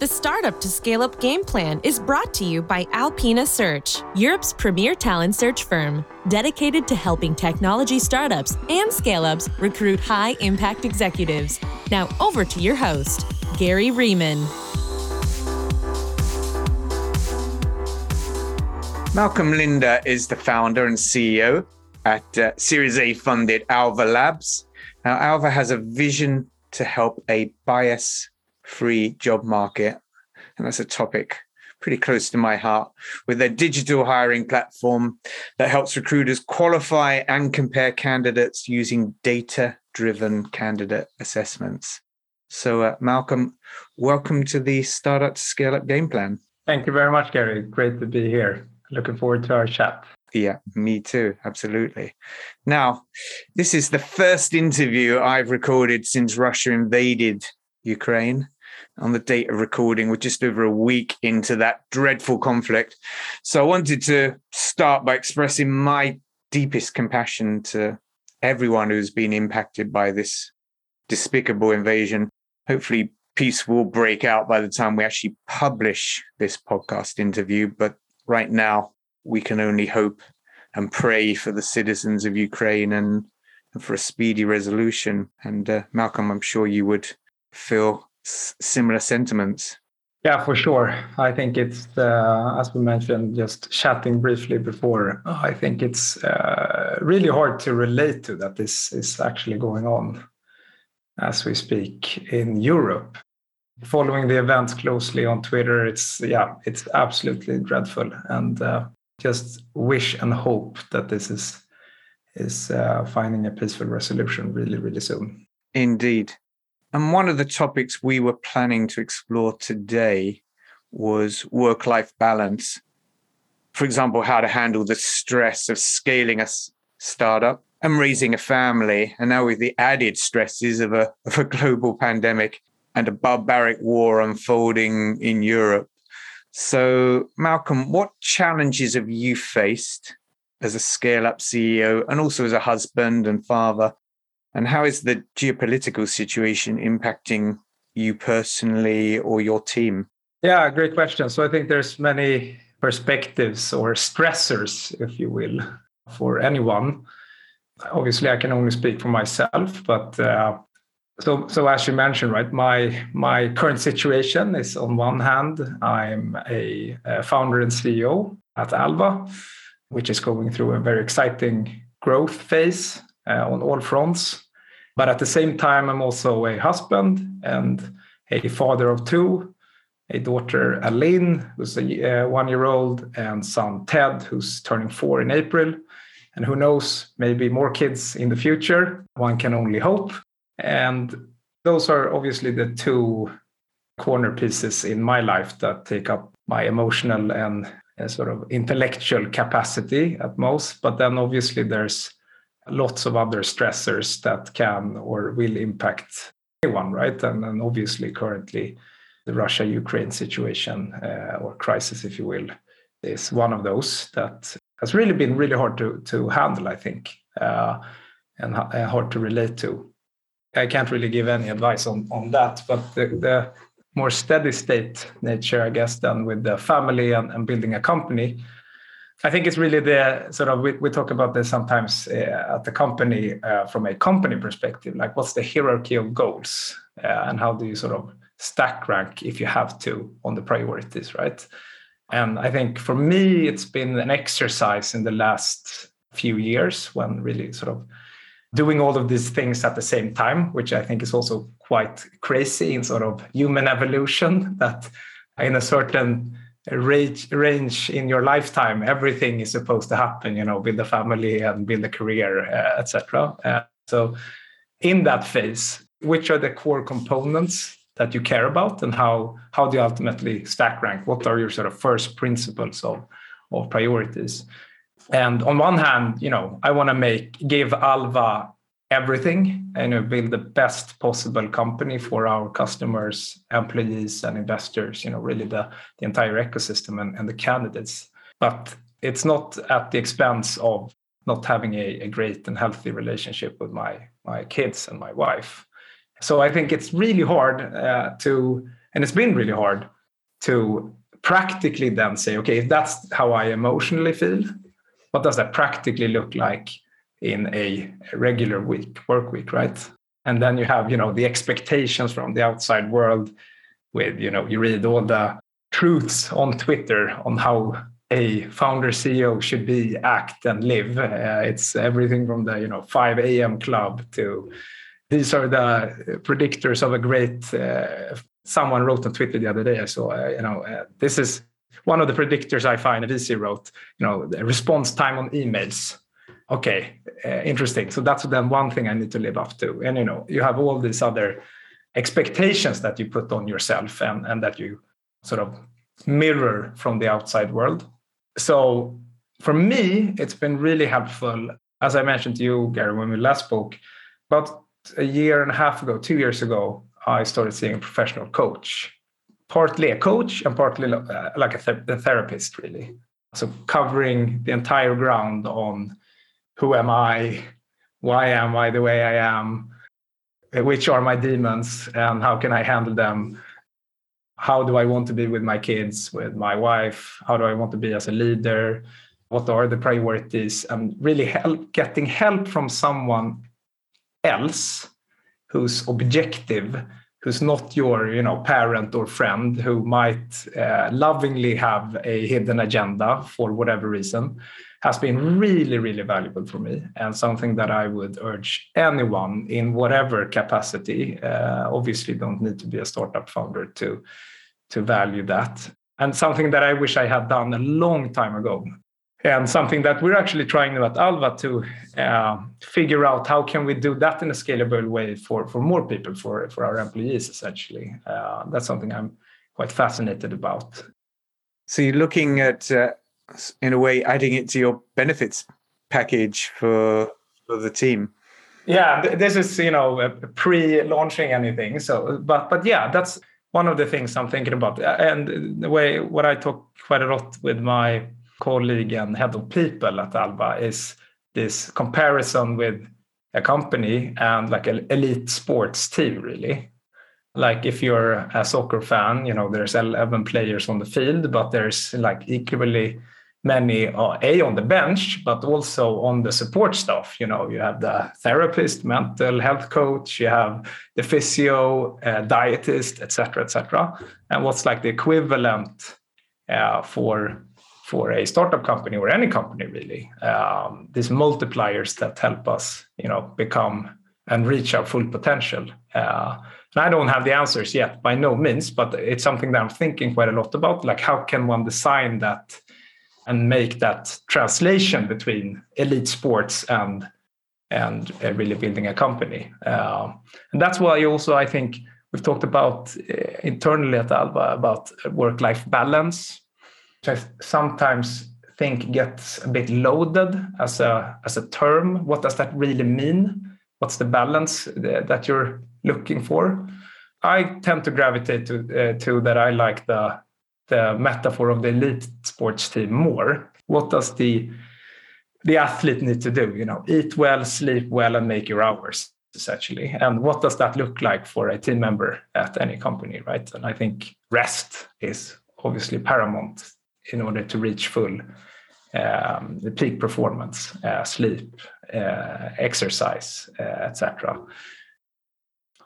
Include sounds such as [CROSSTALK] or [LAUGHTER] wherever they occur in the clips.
The Startup to Scale Up game plan is brought to you by Alpina Search, Europe's premier talent search firm, dedicated to helping technology startups and scale ups recruit high impact executives. Now, over to your host, Gary Riemann. Malcolm Linder is the founder and CEO at uh, Series A funded Alva Labs. Now, Alva has a vision to help a bias free job market. And that's a topic pretty close to my heart with their digital hiring platform that helps recruiters qualify and compare candidates using data driven candidate assessments. So, uh, Malcolm, welcome to the Startup to Scale Up game plan. Thank you very much, Gary. Great to be here. Looking forward to our chat. Yeah, me too. Absolutely. Now, this is the first interview I've recorded since Russia invaded Ukraine on the date of recording. We're just over a week into that dreadful conflict. So I wanted to start by expressing my deepest compassion to everyone who's been impacted by this despicable invasion. Hopefully, peace will break out by the time we actually publish this podcast interview. But right now, we can only hope and pray for the citizens of Ukraine and, for a speedy resolution. And uh, Malcolm, I'm sure you would feel s- similar sentiments. Yeah, for sure. I think it's, uh, as we mentioned, just chatting briefly before, I think it's uh, really hard to relate to that this is actually going on as we speak in Europe. Following the events closely on Twitter, it's, yeah, it's absolutely dreadful. And uh, just wish and hope that this is is uh, finding a peaceful resolution really, really soon. Indeed. And one of the topics we were planning to explore today was work life balance. For example, how to handle the stress of scaling a startup and raising a family. And now with the added stresses of a, of a global pandemic and a barbaric war unfolding in Europe. So, Malcolm, what challenges have you faced as a scale up CEO and also as a husband and father and how is the geopolitical situation impacting you personally or your team? Yeah, great question. So I think there's many perspectives or stressors, if you will, for anyone. Obviously, I can only speak for myself, but uh, so so as you mentioned, right, my my current situation is on one hand, I'm a, a founder and CEO at Alva, which is going through a very exciting growth phase on all fronts. But at the same time, I'm also a husband and a father of two, a daughter, Aline, who's a uh, one year old, and son, Ted, who's turning four in April. And who knows, maybe more kids in the future. One can only hope. And those are obviously the two corner pieces in my life that take up my emotional and uh, sort of intellectual capacity at most. But then obviously there's lots of other stressors that can or will impact anyone, right? And, and obviously, currently, the Russia Ukraine situation uh, or crisis, if you will, is one of those that has really been really hard to, to handle, I think, uh, and uh, hard to relate to. I can't really give any advice on, on that, but the, the more steady state nature, I guess, than with the family and, and building a company I think it's really the sort of we, we talk about this sometimes uh, at the company uh, from a company perspective, like what's the hierarchy of goals uh, and how do you sort of stack rank if you have to on the priorities, right? And I think for me, it's been an exercise in the last few years when really sort of doing all of these things at the same time, which I think is also quite crazy in sort of human evolution that in a certain range range in your lifetime. Everything is supposed to happen you know build a family and build a career uh, etc uh, so in that phase which are the core components that you care about and how how do you ultimately stack rank? What are your sort of first principles of of priorities? And on one hand you know i want to make give alva everything and you know, build the best possible company for our customers, employees, and investors, you know, really the, the entire ecosystem and, and the candidates. But it's not at the expense of not having a, a great and healthy relationship with my, my kids and my wife. So I think it's really hard uh, to And it's been really hard to practically then say, okay, if that's how I emotionally feel, what does that practically look like in a regular week, work week, right? And then you have, you know, the expectations from the outside world with, you know, you read all the truths on Twitter on how a founder CEO should be, act, and live. Uh, it's everything from the you know 5 a.m. club to these are the predictors of a great. Uh, someone wrote on Twitter the other day. I saw uh, you know uh, this is one of the predictors I find. VC wrote you know the response time on emails. Okay, uh, interesting. So that's then one thing I need to live up to. And you know you have all these other expectations that you put on yourself and and that you sort of mirror from the outside world so for me, it's been really helpful. As I mentioned to you, Gary, when we last spoke, about a year and a half ago, two years ago, I started seeing a professional coach, partly a coach and partly uh, like a, th- a therapist, really. So covering the entire ground on who am I, why am I the way I am, uh, which are my demons, and how can I handle them how do I want to be with my kids, with my wife? How do I want to be as a leader? What are the priorities? And really help getting help from someone else who's objective, who's not your you know parent or friend, who might uh, lovingly have a hidden agenda for whatever reason, has been really really valuable for me and something that I would urge anyone in whatever capacity. Uh, obviously, don't need to be a startup founder to to value that. And something that I wish I had done a long time ago. And something that we're actually trying at Alva to uh, figure out how can we do that in a scalable way for, for more people, for, for our employees, essentially. Uh, that's something I'm quite fascinated about. So you're looking at, uh, in a way, adding it to your benefits package for, for the team. Yeah, this is you know pre-launching anything. So, but but yeah, that's one of the things I'm thinking about, and the way what I talk quite a lot with my colleague and head of people at Alva is this comparison with a company and like an elite sports team, really. Like if you're a soccer fan, you know, there's 11 players on the field, but there's like equally many uh, a on the bench but also on the support staff you know you have the therapist mental health coach you have the physio uh, dietist etc etc and what's like the equivalent uh, for for a startup company or any company really. Um, these multipliers that help us you know become and reach our full potential. Uh, and i don't have the answers yet by no means but it's something that i'm thinking quite a lot about. Like how can one design that and make that translation between elite sports and and uh, really building a company. Uh, and that's why also I think we've talked about uh, internally at Alva about work-life balance, I sometimes think gets a bit loaded as a as a term. What does that really mean? What's the balance that you're looking for? I tend to gravitate to uh, to that. I like the the metaphor of the elite sports team more. What does the the athlete need to do? You know, eat well, sleep well, and make your hours essentially. And what does that look like for a team member at any company, right? And I think rest is obviously paramount in order to reach full um, the peak performance, uh, sleep, uh, exercise, uh, etc.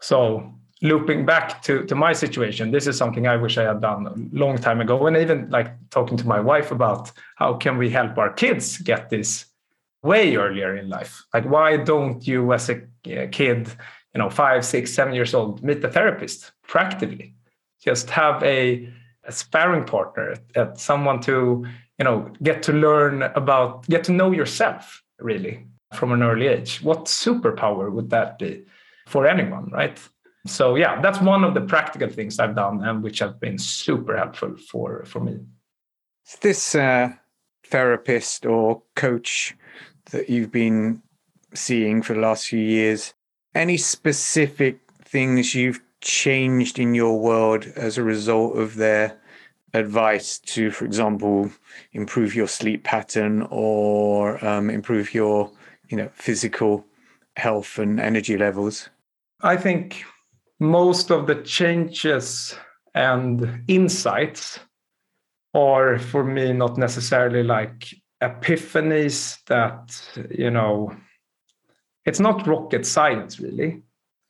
So looping back to, to my situation, this is something I wish I had done a long time ago. And even like talking to my wife about how can we help our kids get this way earlier in life? Like, why don't you, as a kid, you know, five, six, seven years old, meet a therapist practically? Just have a, a sparring partner, at someone to, you know, get to learn about, get to know yourself really from an early age. What superpower would that be for anyone, right? so yeah that's one of the practical things i've done and which have been super helpful for for me this uh, therapist or coach that you've been seeing for the last few years any specific things you've changed in your world as a result of their advice to for example improve your sleep pattern or um, improve your you know physical health and energy levels? I think most of the changes and insights are for me not necessarily like epiphanies that you know it's not rocket science really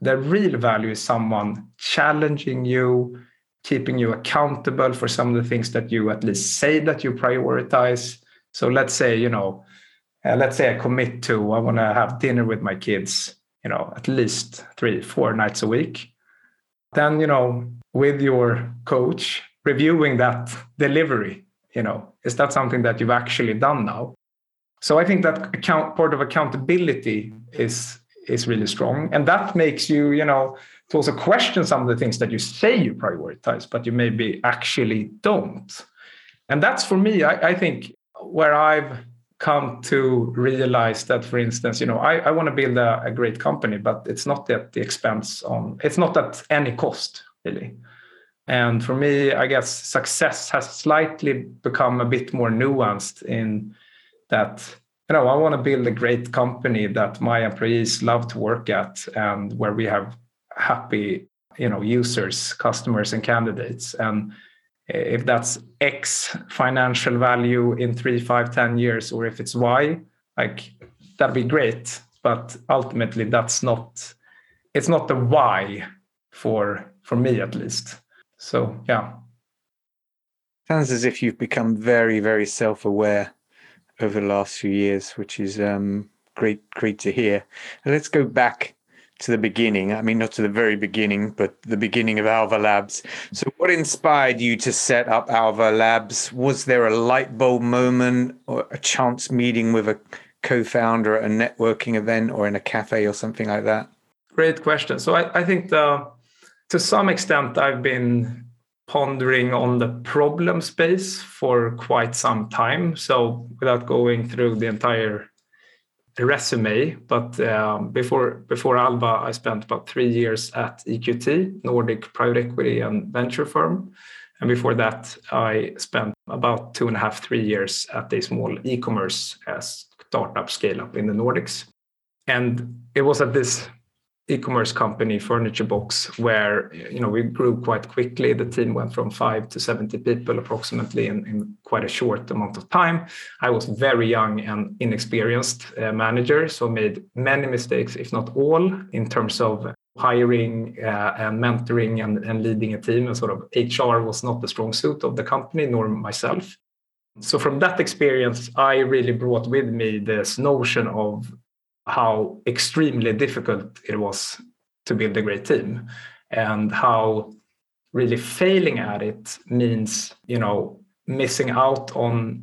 the real value is someone challenging you keeping you accountable for some of the things that you at least say that you prioritize. So let's say you know uh, let's say i commit to i want to have dinner with my kids you know at least three four nights a week. Then you know with your coach reviewing that delivery you know is that something that you've actually done now? So i think that account part of accountability is is really strong. And that makes you you know to also question some of the things that you say you prioritize but you maybe actually don't. And that's for me i, I think where i've come to realize that for instance you know i, I want to build a, a, great company but it's not at the expense on it's not at any cost really. And for me i guess success has slightly become a bit more nuanced in that you know i want to build a great company that my employees love to work at and where we have happy you know users customers and candidates and if that's X financial value in three, five, ten years, or if it's Y, like that'd be great. But ultimately, that's not it's not the why for for me at least. So yeah. Sounds as if you've become very, very self-aware over the last few years, which is um, great, great to hear. And let's go back to the beginning. I mean, not to the very beginning, but the beginning of Alva Labs. So, what inspired you to set up Alva Labs? Was there a light bulb moment or a chance meeting with a co founder at a networking event or in a cafe or something like that? Great question. So, I, I think the, to some extent, I've been pondering on the problem space for quite some time. So, without going through the entire resume, but um, before before Alva, I spent about three years at EQT, Nordic private equity and venture firm, and before that, I spent about two and a half, three years at a small e-commerce uh, startup scale up in the Nordics, and it was at this e-commerce company Furniturebox where you know we grew quite quickly. The team went from 5 to 70 people approximately in, in quite a short amount of time. I was very young and inexperienced uh, manager so made many mistakes if not all in terms of hiring uh, and mentoring and, and leading a team. And sort of hr was not the strong suit of the company nor myself. So from that experience i really brought with me this notion of how extremely difficult it was to build a great team and how really failing at it means you know missing out on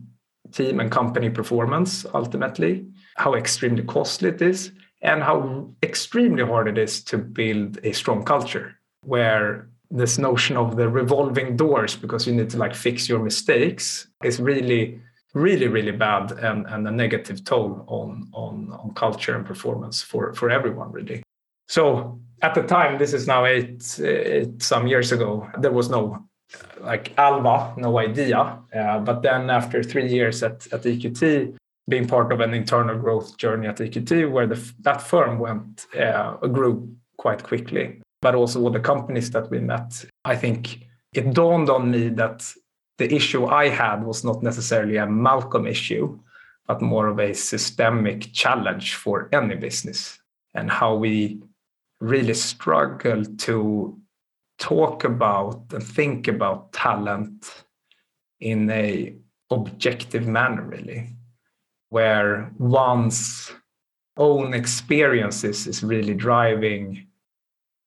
team and company performance ultimately how extremely costly it is and how extremely hard it is to build a strong culture where this notion of the revolving doors because you need to like fix your mistakes is really really really bad and, and a negative toll on, on on culture and performance for for everyone really. So at the time this is now eight, eight some years ago there was no like alva no idea. Uh, but then after three years at, at eqt being part of an internal growth journey at eqt where the, that firm went uh, grew quite quickly. But also with the companies that we met i think it dawned on me that the issue I had was not necessarily a Malcolm issue, but more of a systemic challenge for any business and how we really struggle to talk about and think about talent in a objective manner really where one's own experiences is really driving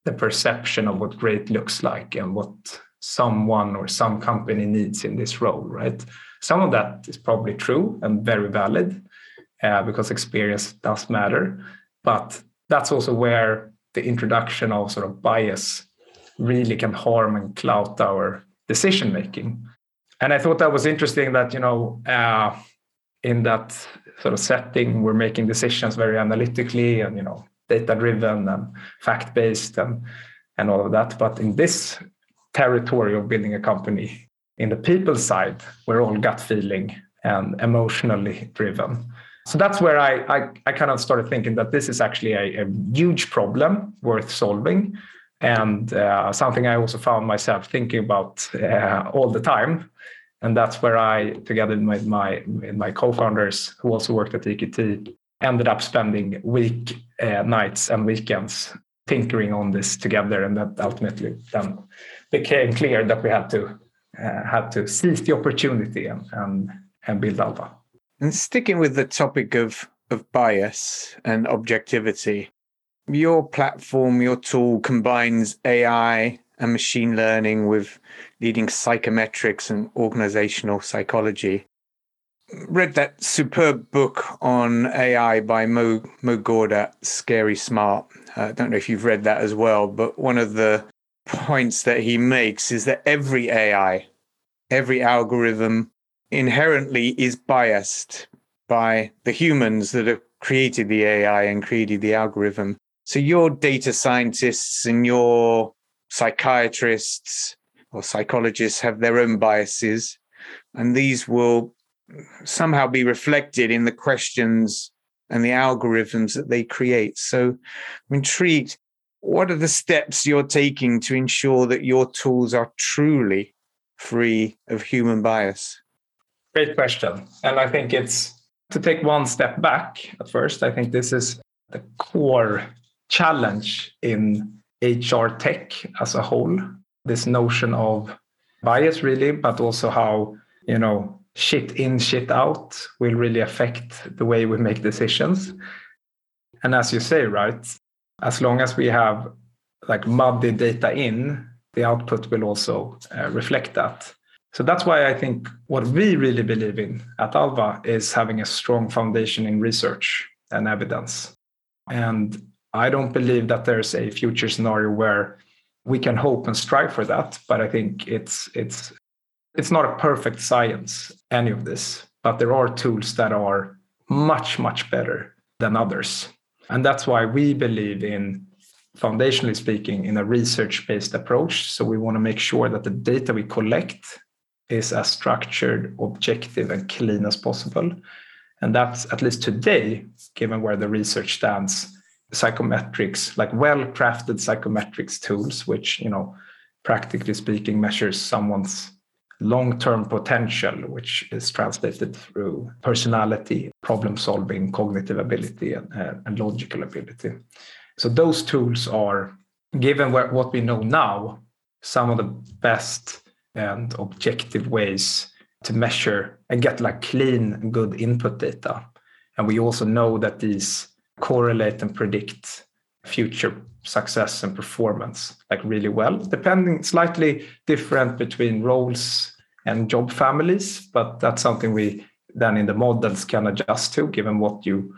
the perception of what great looks like and what someone or some company needs in this role, right? Some of that is probably true and very valid uh, because experience does matter. But that's also where the introduction of sort of bias really can harm and cloud our decision making. And I thought that was interesting that, you know, uh, in that sort of setting, we're making decisions very analytically and, you know, data driven and fact based and, and all of that. But in this territory of building a company. In the people side, we're all gut feeling and emotionally driven. So that's where I, I, I kind of started thinking that this is actually a, a huge problem worth solving. and uh, something I also found myself thinking about uh, all the time. And that's where I, together with my with my co-founders who also worked at EQT, ended up spending week uh, nights and weekends tinkering on this together, and that ultimately then became clear that we had to uh, had to seize the opportunity and and, and build Alva. And sticking with the topic of of bias and objectivity, your platform, your tool combines AI and machine learning with leading psychometrics and organizational psychology. Read that superb book on AI by Mo, Mo Gawdat, Scary Smart. I uh, don't know if you've read that as well, but one of the points that he makes is that every AI, every algorithm inherently is biased by the humans that have created the AI and created the algorithm. So your data scientists and your psychiatrists or psychologists have their own biases, and these will somehow be reflected in the questions and the algorithms that they create. So I'm intrigued. What are the steps you're taking to ensure that your tools are truly free of human bias? Great question. And I think it's to take one step back at first. I think this is the core challenge in HR tech as a whole. This notion of bias, really, but also how, you know, shit in, shit out will really affect the way we make decisions. And as you say, right, as long as we have like muddy data in, the output will also uh, reflect that. So that's why I think what we really believe in at Alva is having a strong foundation in research and evidence. And I don't believe that there's a future scenario where we can hope and strive for that, but I think it's it's it's not a perfect science any of this, but there are tools that are much much better than others. And that's why we believe in foundationally speaking in a research based approach. So we want to make sure that the data we collect is as structured, objective, and clean as possible. And that's at least today, given where the research stands, psychometrics, like well-crafted psychometrics tools, which, you know, practically speaking, measures someone's long-term potential, which is translated through personality, problem-solving, cognitive ability, and, and logical ability. So those tools are, given what we know now, some of the best and objective ways to measure and get like clean good input data. And we also know that these correlate and predict future success and performance like really well, depending slightly different between roles and job families, but that's something we then in the models can adjust to given what you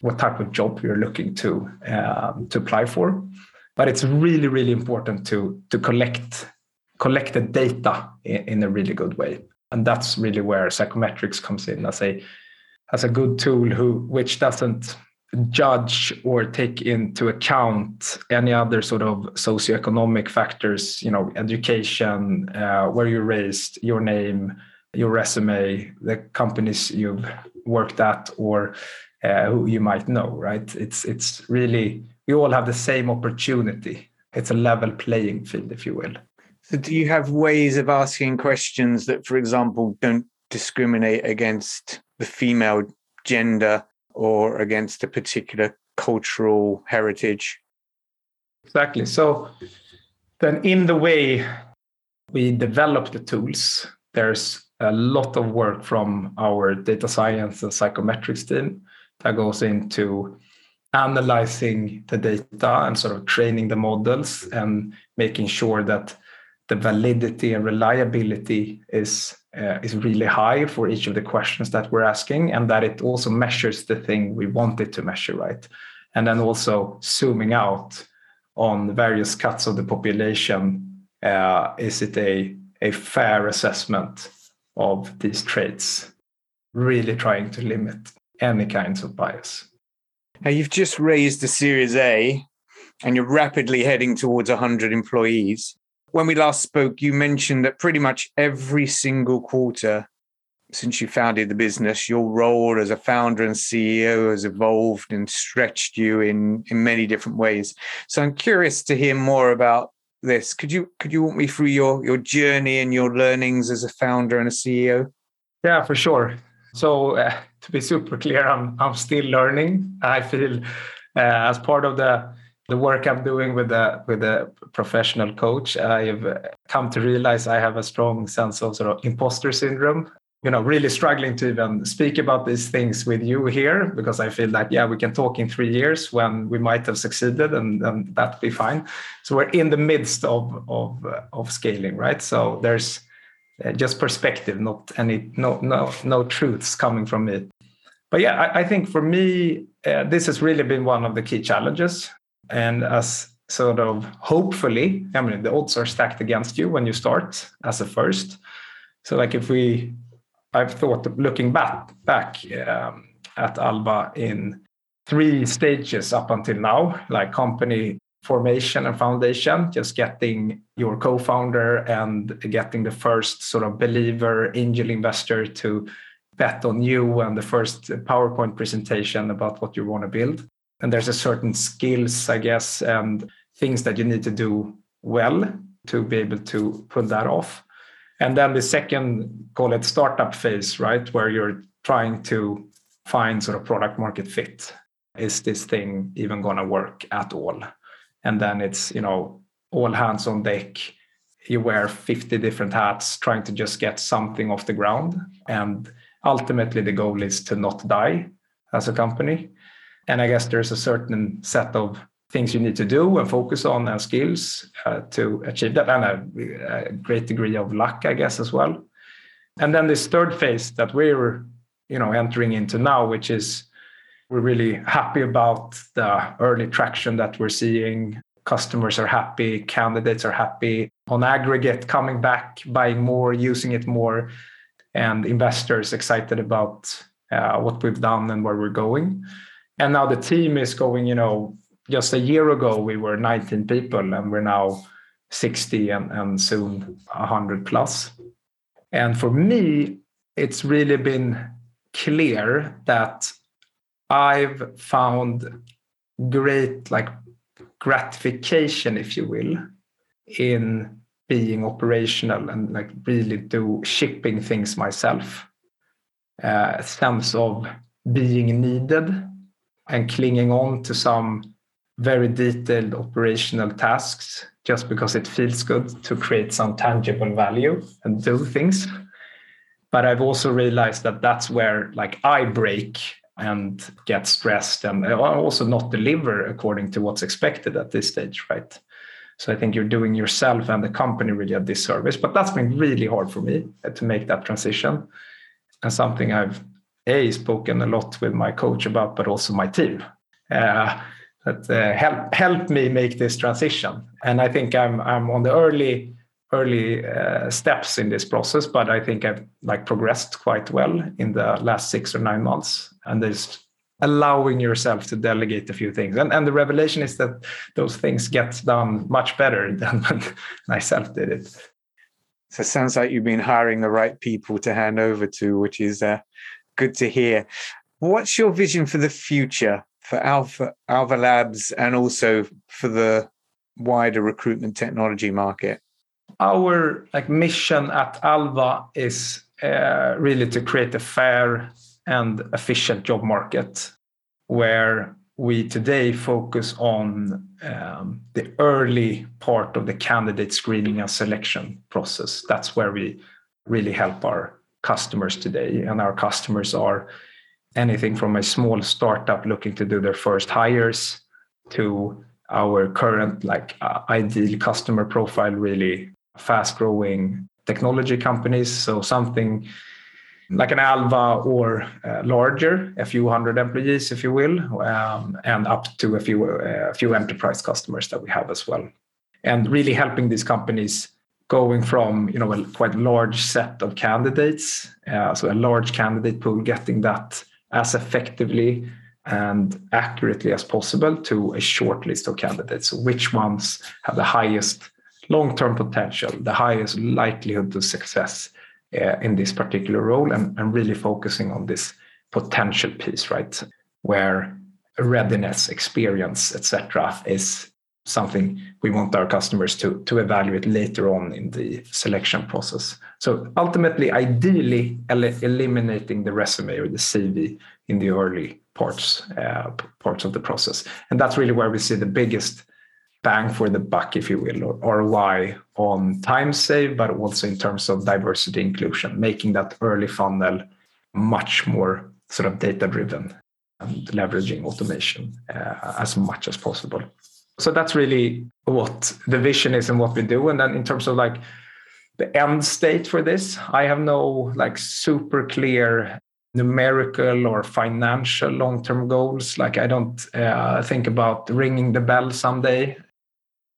what type of job you're looking to um, to apply for. But it's really really important to to collect collect the data in, in a really good way, and that's really where psychometrics comes in as a as a good tool who which doesn't judge or take into account any other sort of socioeconomic factors you know education uh, where you're raised your name your resume the companies you've worked at or uh, who you might know right? It's it's really we all have the same opportunity. It's a level playing field if you will. So do you have ways of asking questions that for example don't discriminate against the female gender or against a particular cultural heritage. Exactly. So then, in the way we develop the tools, there's a lot of work from our data science and psychometrics team that goes into analyzing the data and sort of training the models and making sure that the validity and reliability is uh, is really high for each of the questions that we're asking and that it also measures the thing we want it to measure right? And then also zooming out on various cuts of the population uh, is it a, a fair assessment of these traits? Really trying to limit any kinds of bias. Now you've just raised the series a and you're rapidly heading towards 100 employees when we last spoke, you mentioned that pretty much every single quarter since you founded the business, your role as a founder and CEO has evolved and stretched you in in many different ways. So I'm curious to hear more about this. Could you could you walk me through your your journey and your learnings as a founder and a CEO? Yeah, for sure. So uh, to be super clear, I'm I'm still learning. I feel uh, as part of the the work I'm doing with the with a professional coach, I've come to realize I have a strong sense of sort of imposter syndrome. You know, really struggling to even speak about these things with you here because I feel that yeah, we can talk in three years when we might have succeeded and, and that'd be fine. So we're in the midst of of of scaling, right? So there's uh, just perspective, not any no no no truths coming from me. But yeah, I, I think for me, uh, this has really been one of the key challenges and as sort of hopefully, I mean, the odds are stacked against you when you start as a first. So, like if we, I've thought looking back back um, at Alva in three stages up until now, like company formation and foundation, just getting your co-founder and getting the first sort of believer angel investor to bet on you and the first PowerPoint presentation about what you want to build and there's a certain skills i guess and things that you need to do well to be able to pull that off. And then the second call it startup phase right where you're trying to find sort of product market fit. Is this thing even going to work at all? And then it's you know all hands on deck. You wear 50 different hats trying to just get something off the ground. And ultimately the goal is to not die as a company and I guess there's a certain set of things you need to do and focus on and skills uh, to achieve that, and a, a, great degree of luck, I guess, as well. And then this third phase that we're, you know, entering into now, which is we're really happy about the early traction that we're seeing. Customers are happy, candidates are happy. On aggregate, coming back, buying more, using it more, and investors excited about uh, what we've done and where we're going and now the team is going you know just a year ago we were 19 people and we're now 60 and, and soon 100 plus. And for me it's really been clear that i've found great like gratification if you will in being operational and like really do shipping things myself. Uh, sense of being needed and clinging on to some very detailed operational tasks just because it feels good to create some tangible value and do things. But i've also realized that that's where like i break and get stressed and uh, also not deliver according to what's expected at this stage right? So i think you're doing yourself and the company really a disservice but that's been really hard for me to make that transition. And something i've a spoken a lot with my coach about, but also my team. Uh, that uh, help help me make this transition. And I think I'm I'm on the early early uh, steps in this process, but I think I've like progressed quite well in the last six or nine months. And there's allowing yourself to delegate a few things. And and the revelation is that those things get done much better [LAUGHS] than when I self did it. So it sounds like you've been hiring the right people to hand over to, which is uh, good to hear. What's your vision for the future for Alpha Alva Labs and also for the wider recruitment technology market? Our like mission at Alva is uh, really to create a fair and efficient job market where we today focus on um, the early part of the candidate screening and selection process. That's where we really help our customers today. And our customers are anything from a small startup looking to do their first hires to our current like uh, ideal customer profile really fast growing technology companies so something like an alva or uh, larger a few hundred employees if you will um, and up to a few uh, a few enterprise customers that we have as well and really helping these companies going from you know a quite large set of candidates, uh, so a large candidate pool, getting that as effectively and accurately as possible to a short list of candidates. So which ones have the highest long-term potential, the highest likelihood to success, uh, in this particular role and, and really focusing on this potential piece, right? Where readiness, experience, etc., is something we want our customers to, to evaluate later on in the selection process. So ultimately, ideally, el- eliminating the resume or the CV in the early parts uh, parts of the process, and that's really where we see the biggest bang for the buck, if you will, or ROI on time save, but also in terms of diversity inclusion, making that early funnel much more sort of data driven and leveraging automation uh, as much as possible. So that's really what the vision is and what we do. And then in terms of like the end state for this, I have no like super clear numerical or financial long term goals. Like I don't uh, think about ringing the bell someday.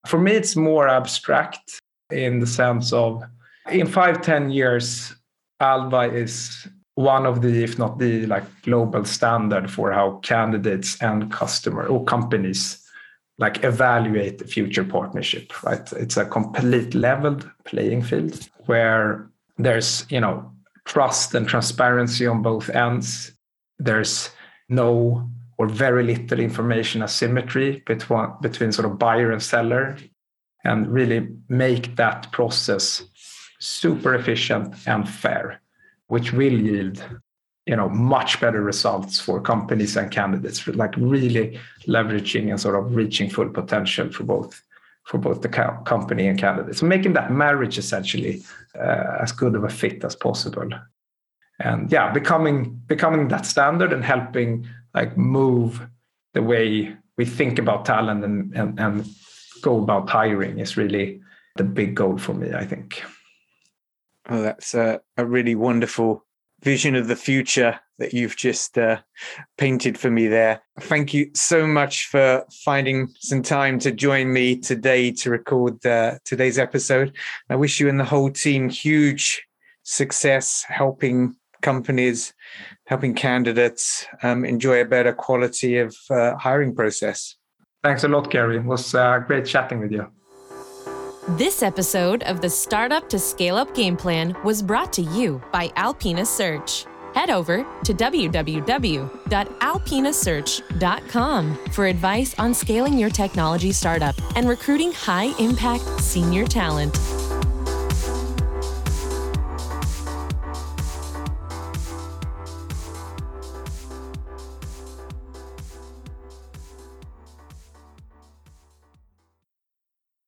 For me, it's more abstract in the sense of in five, ten years, Alva is one of the, if not the like global standard for how candidates and customer or companies like evaluate the future partnership, right? It's a complete leveled playing field where there's, you know, trust and transparency on both ends. There's no or very little information asymmetry between, between sort of buyer and seller and really make that process super efficient and fair, which will yield you know much better results for companies and candidates like really leveraging and sort of reaching full potential for both for both the co- company and candidates. So making that marriage essentially uh, as good of a fit as possible. And yeah becoming becoming that standard and helping like move the way we think about talent and and, and go about hiring is really the big goal for me i think. Oh that's a, a really wonderful vision of the future that you've just uh, painted for me there. Thank you so much for finding some time to join me today to record uh, today's episode. I wish you and the whole team huge success helping companies, helping candidates um, enjoy a better quality of uh, hiring process. Thanks a lot, Gary. It was uh, great chatting with you. This episode of the Startup to Scale Up Game Plan was brought to you by Alpina Search. Head over to www.alpinasearch.com for advice on scaling your technology startup and recruiting high impact senior talent.